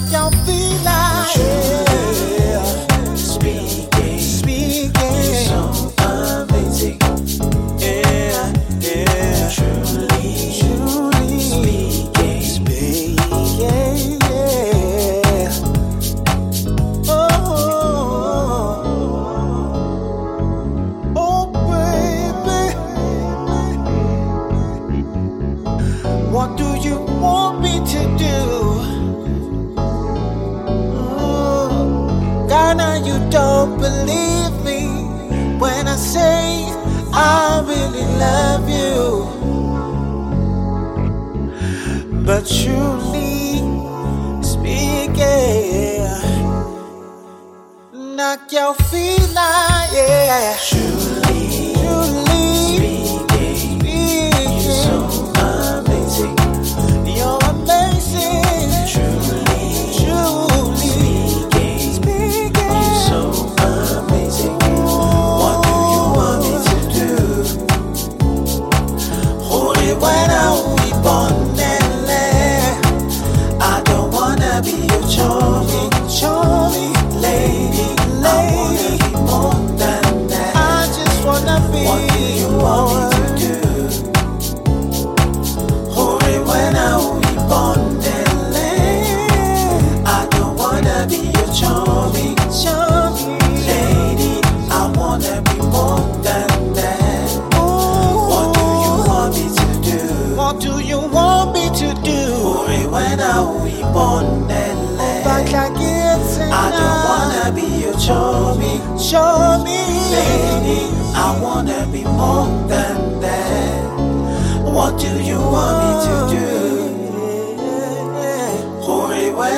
like y'all feel.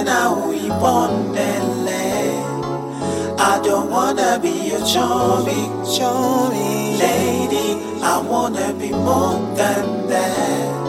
na I don't wanna be your charming, charming lady. I wanna be more than that.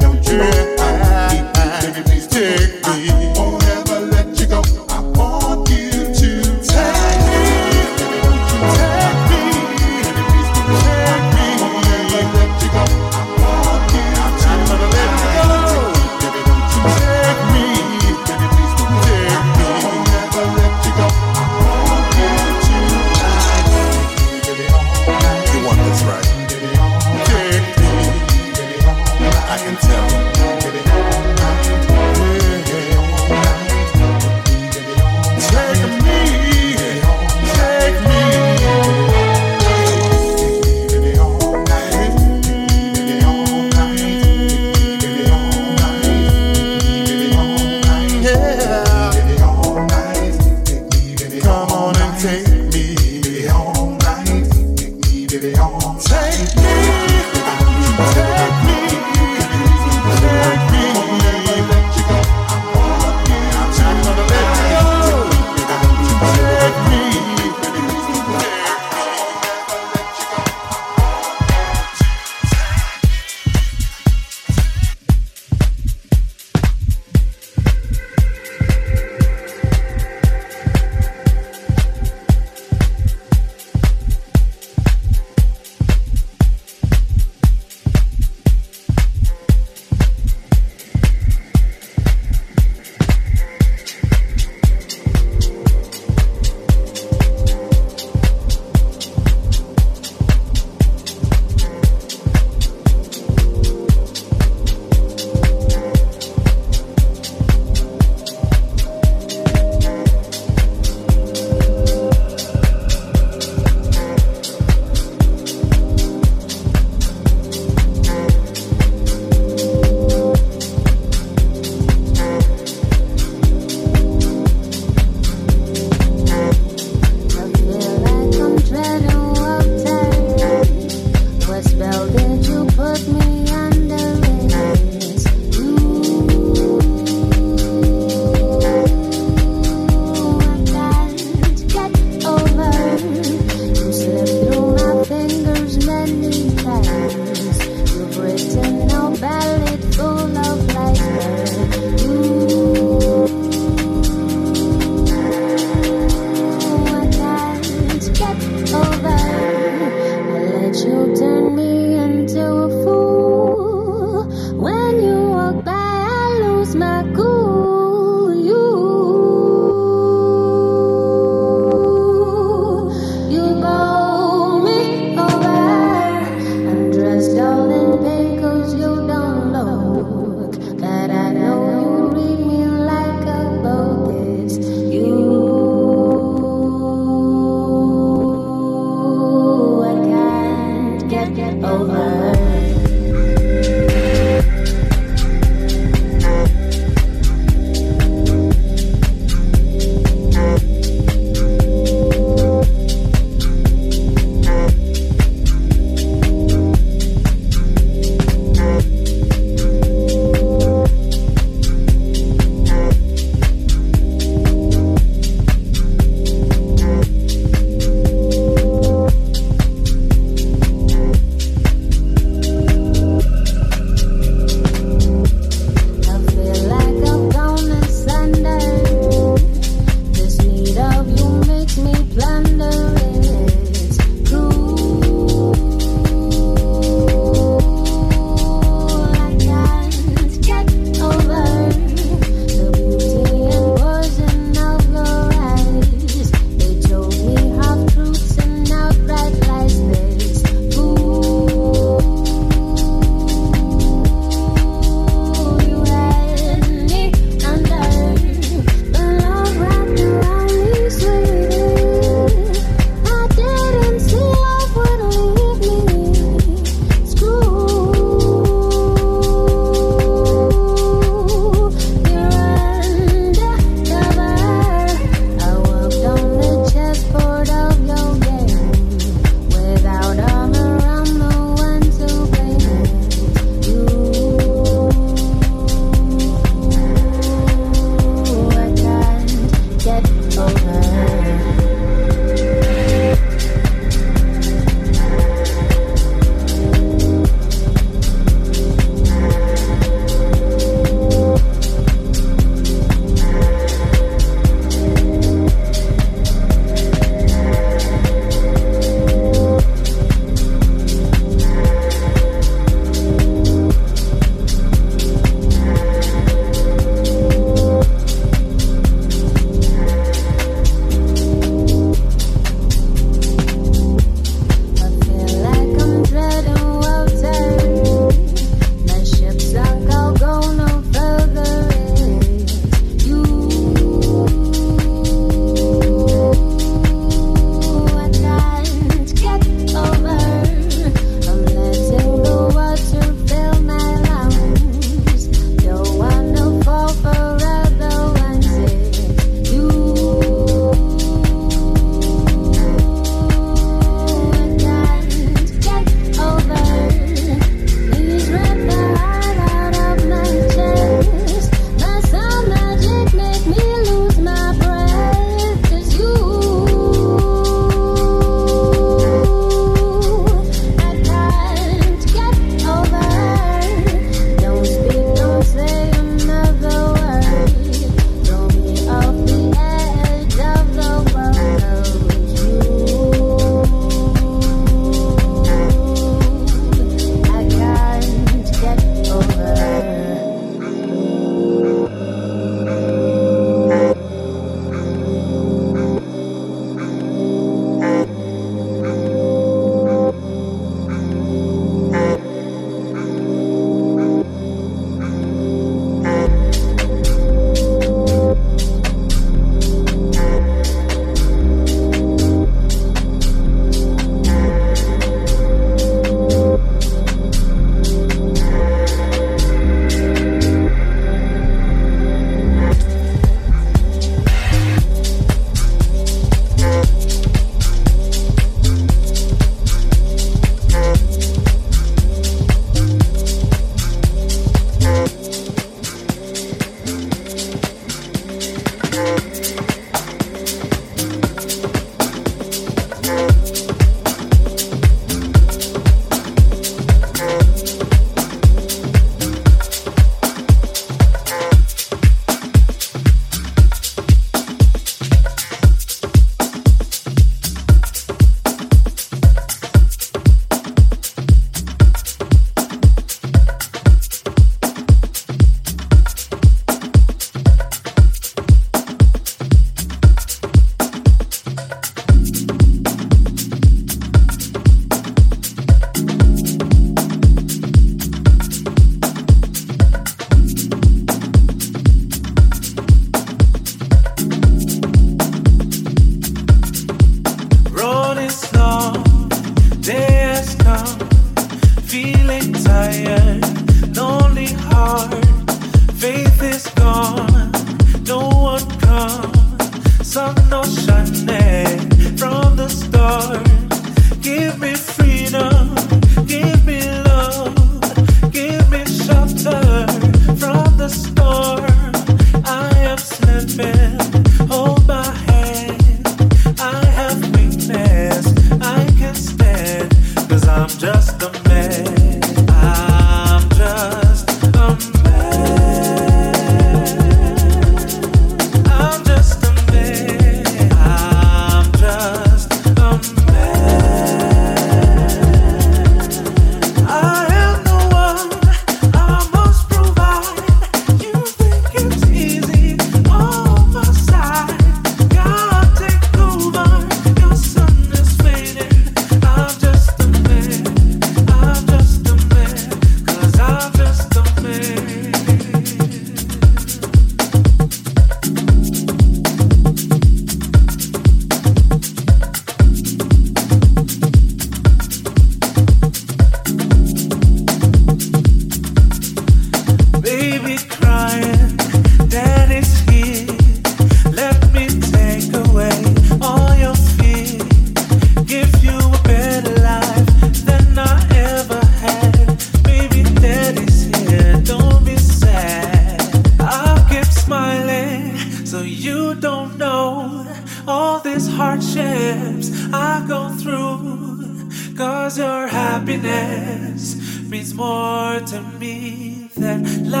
more to me than life.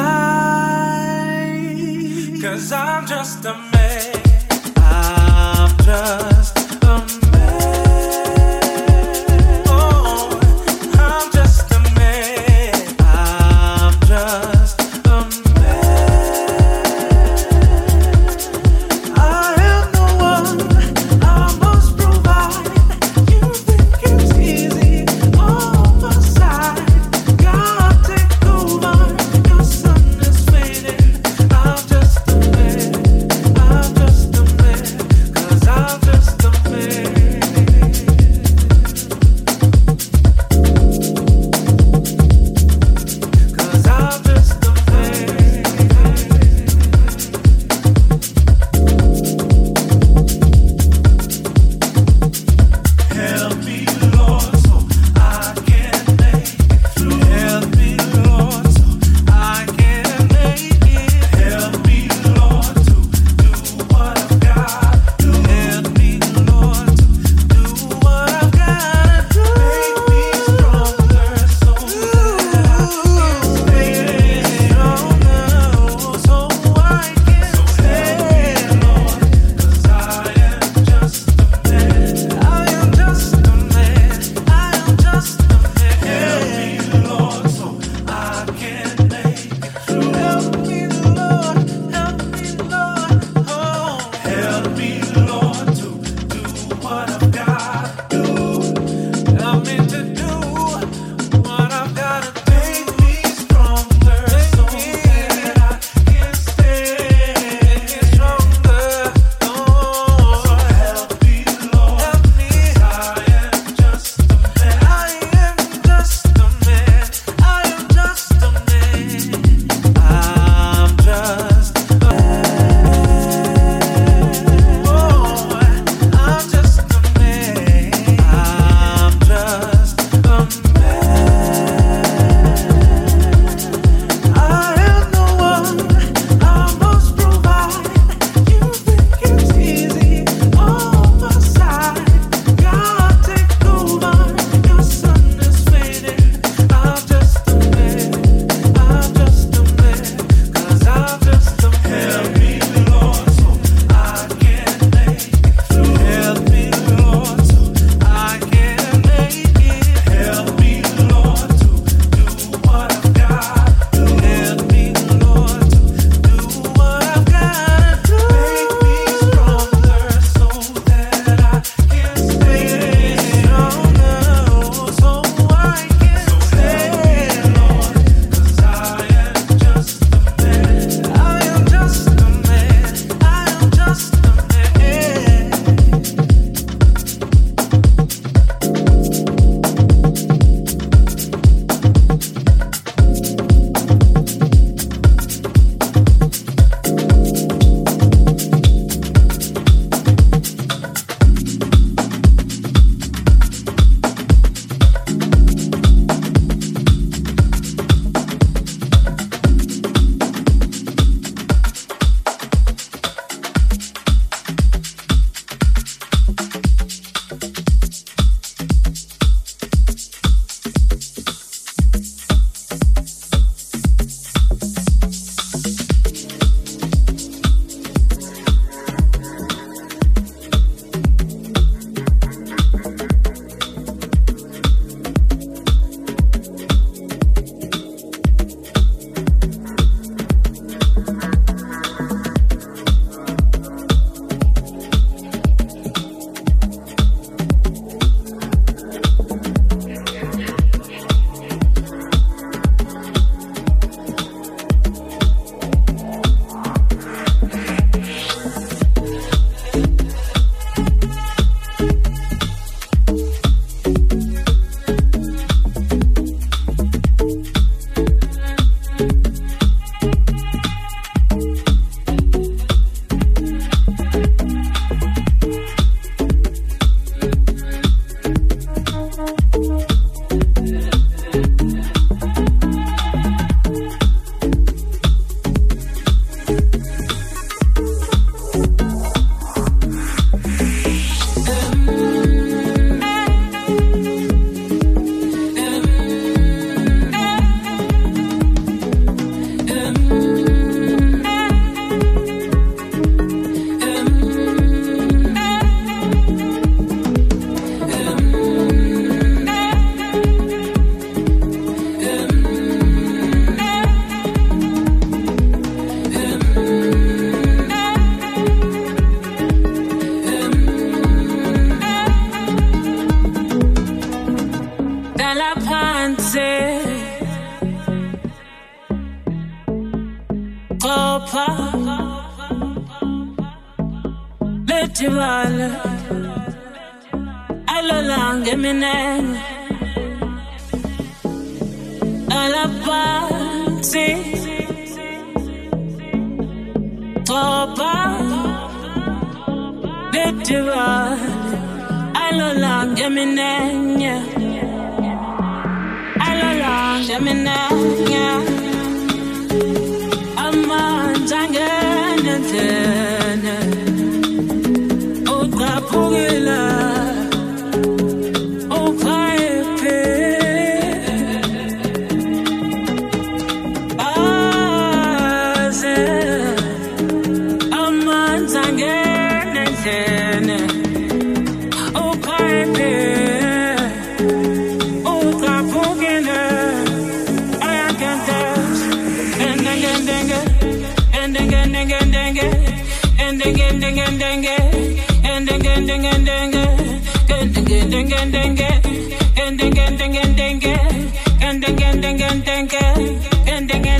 Cause I'm just a man. I'm just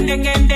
endengendengedenge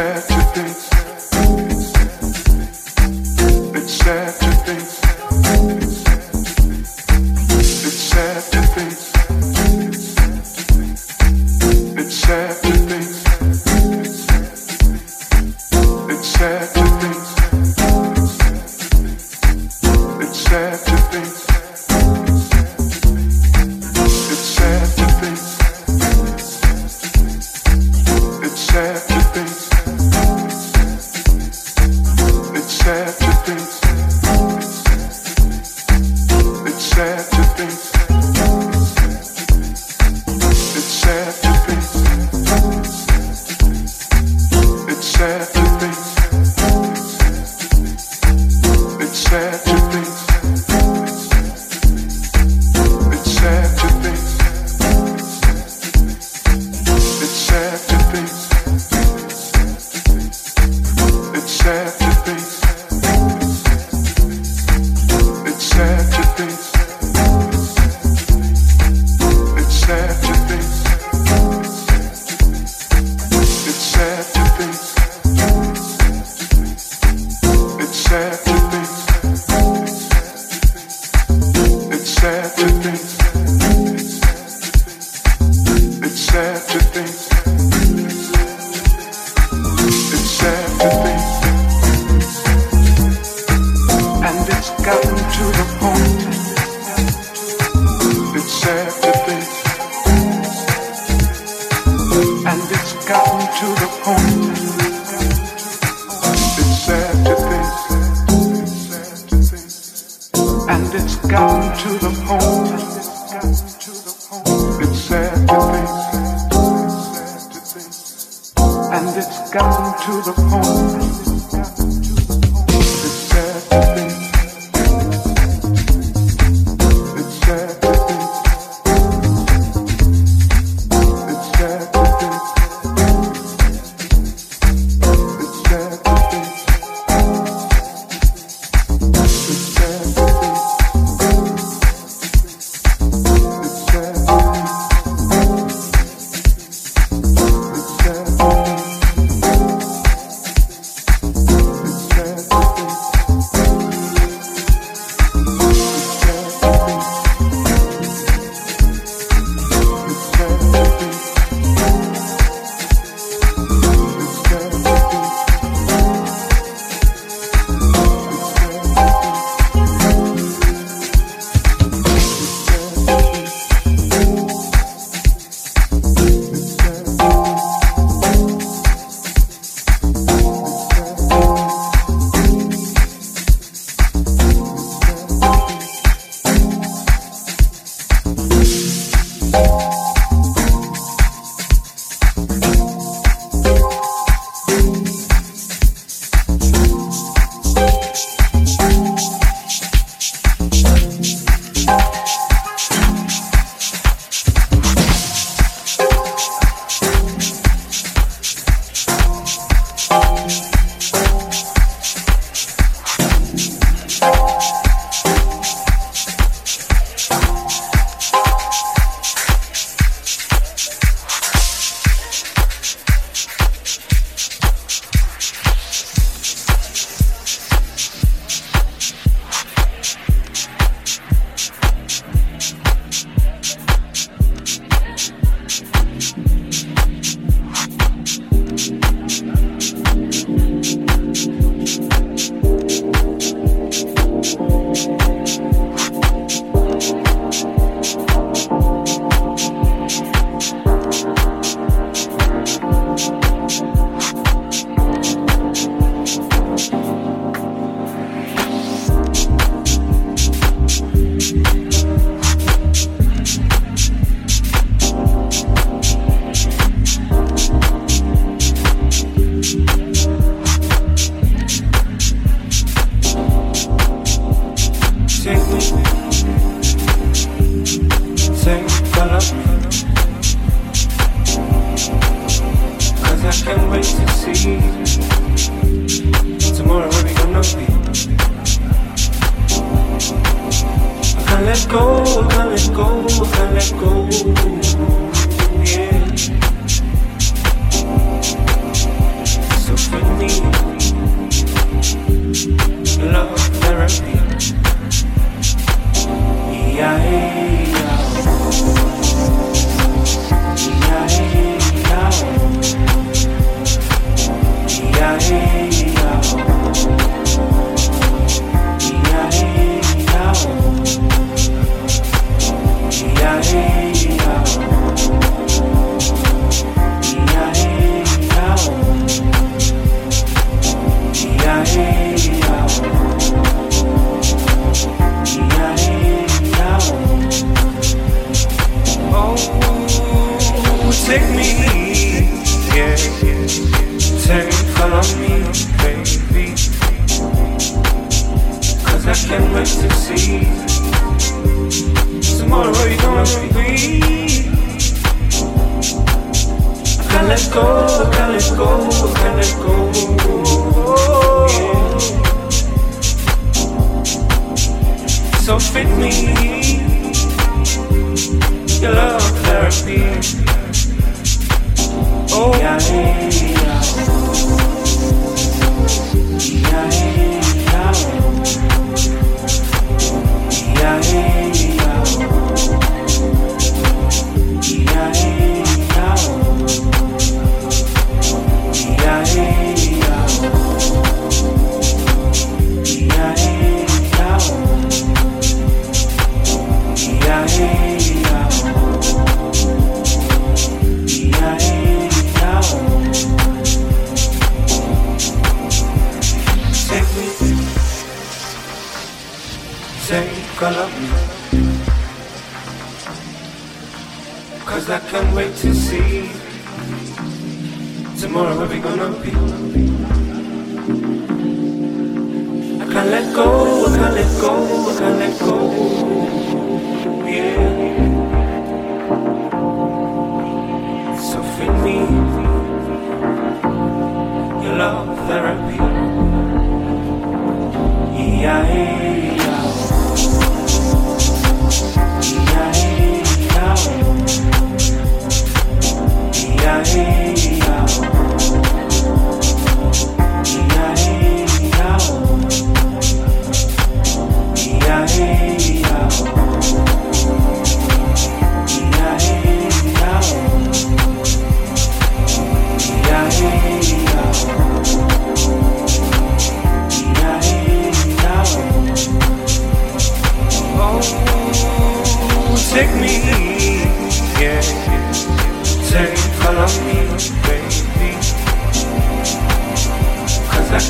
her to the phone.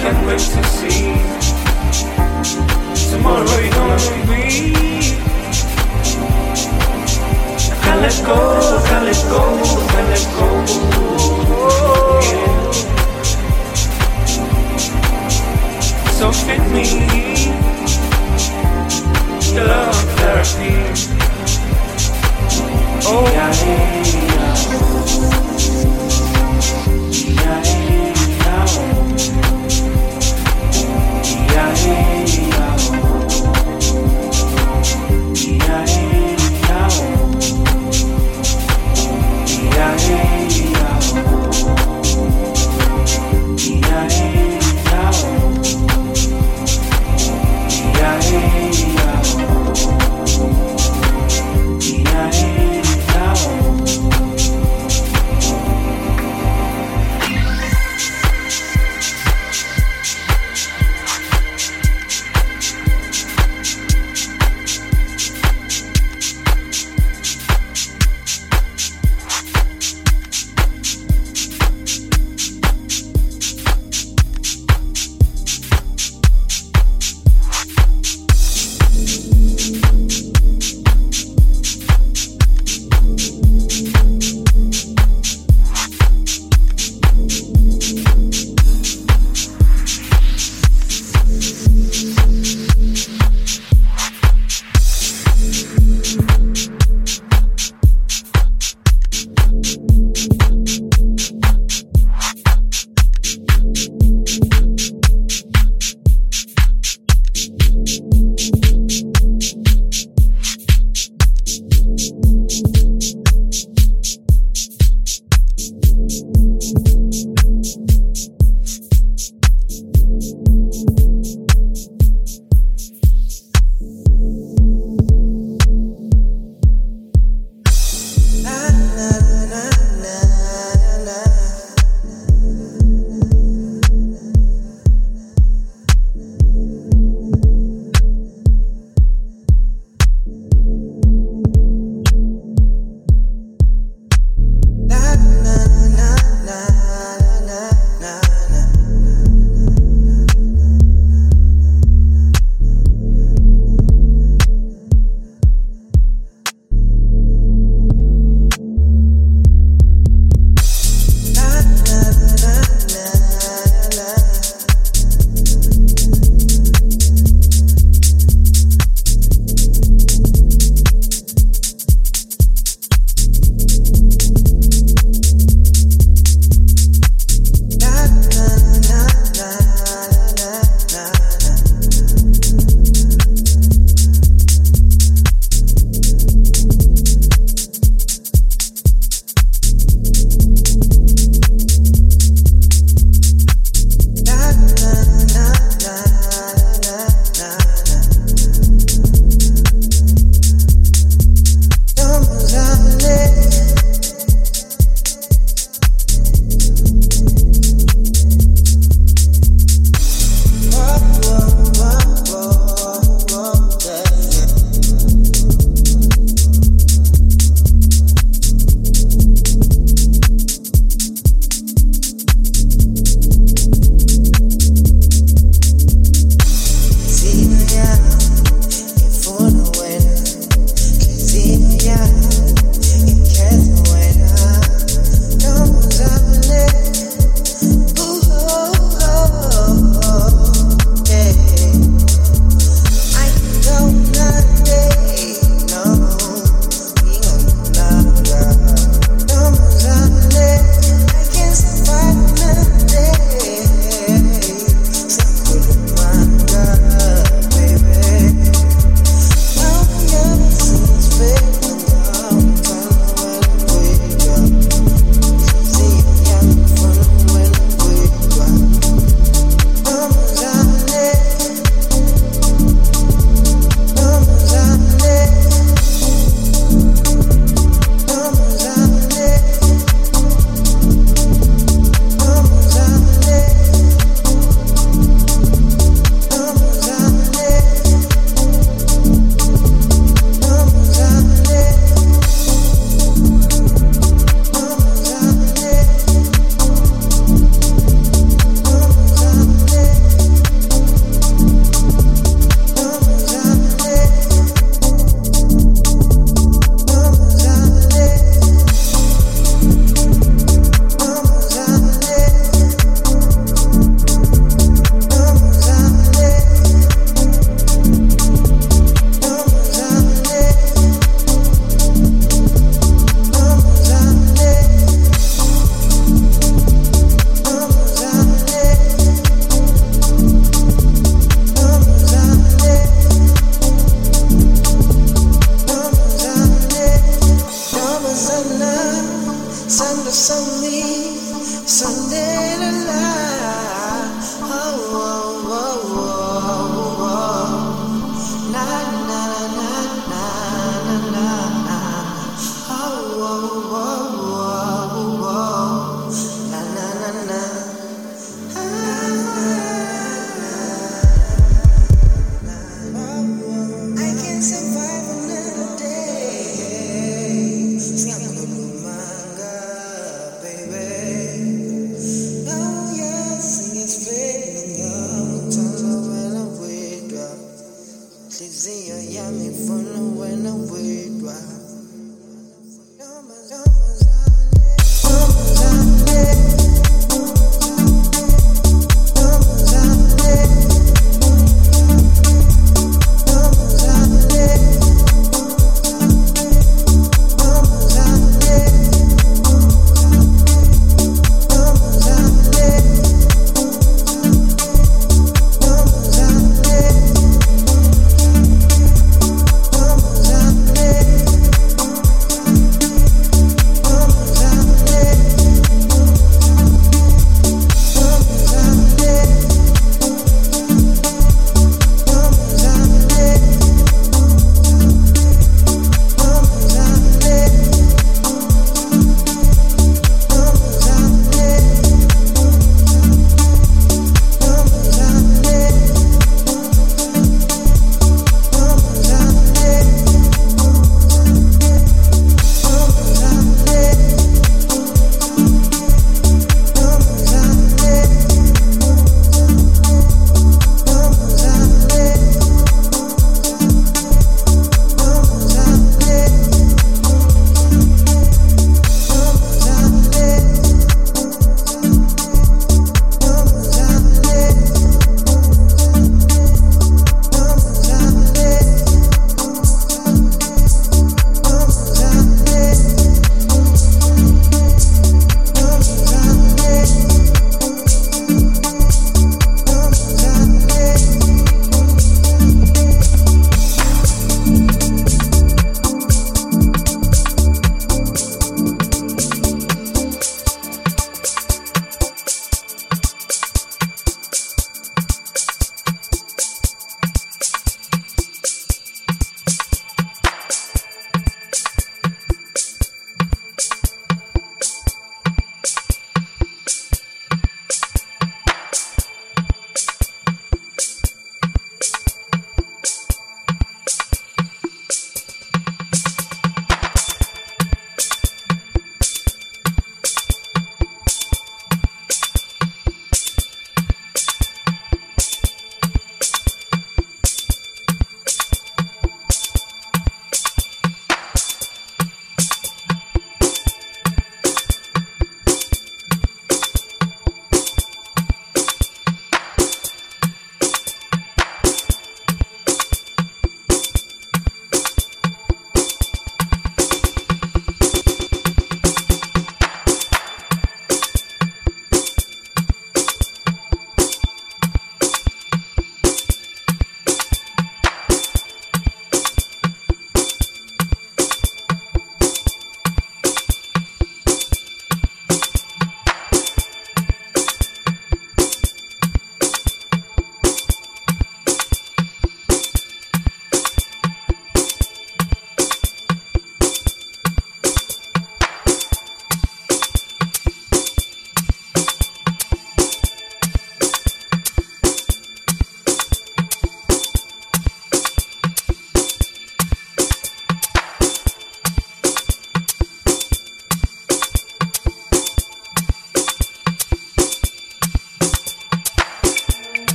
Can't wait to see tomorrow where you gonna be. Can't let go, can't let go, can't let go. Yeah. So fit me, your love therapy. Oh, yeah, yeah.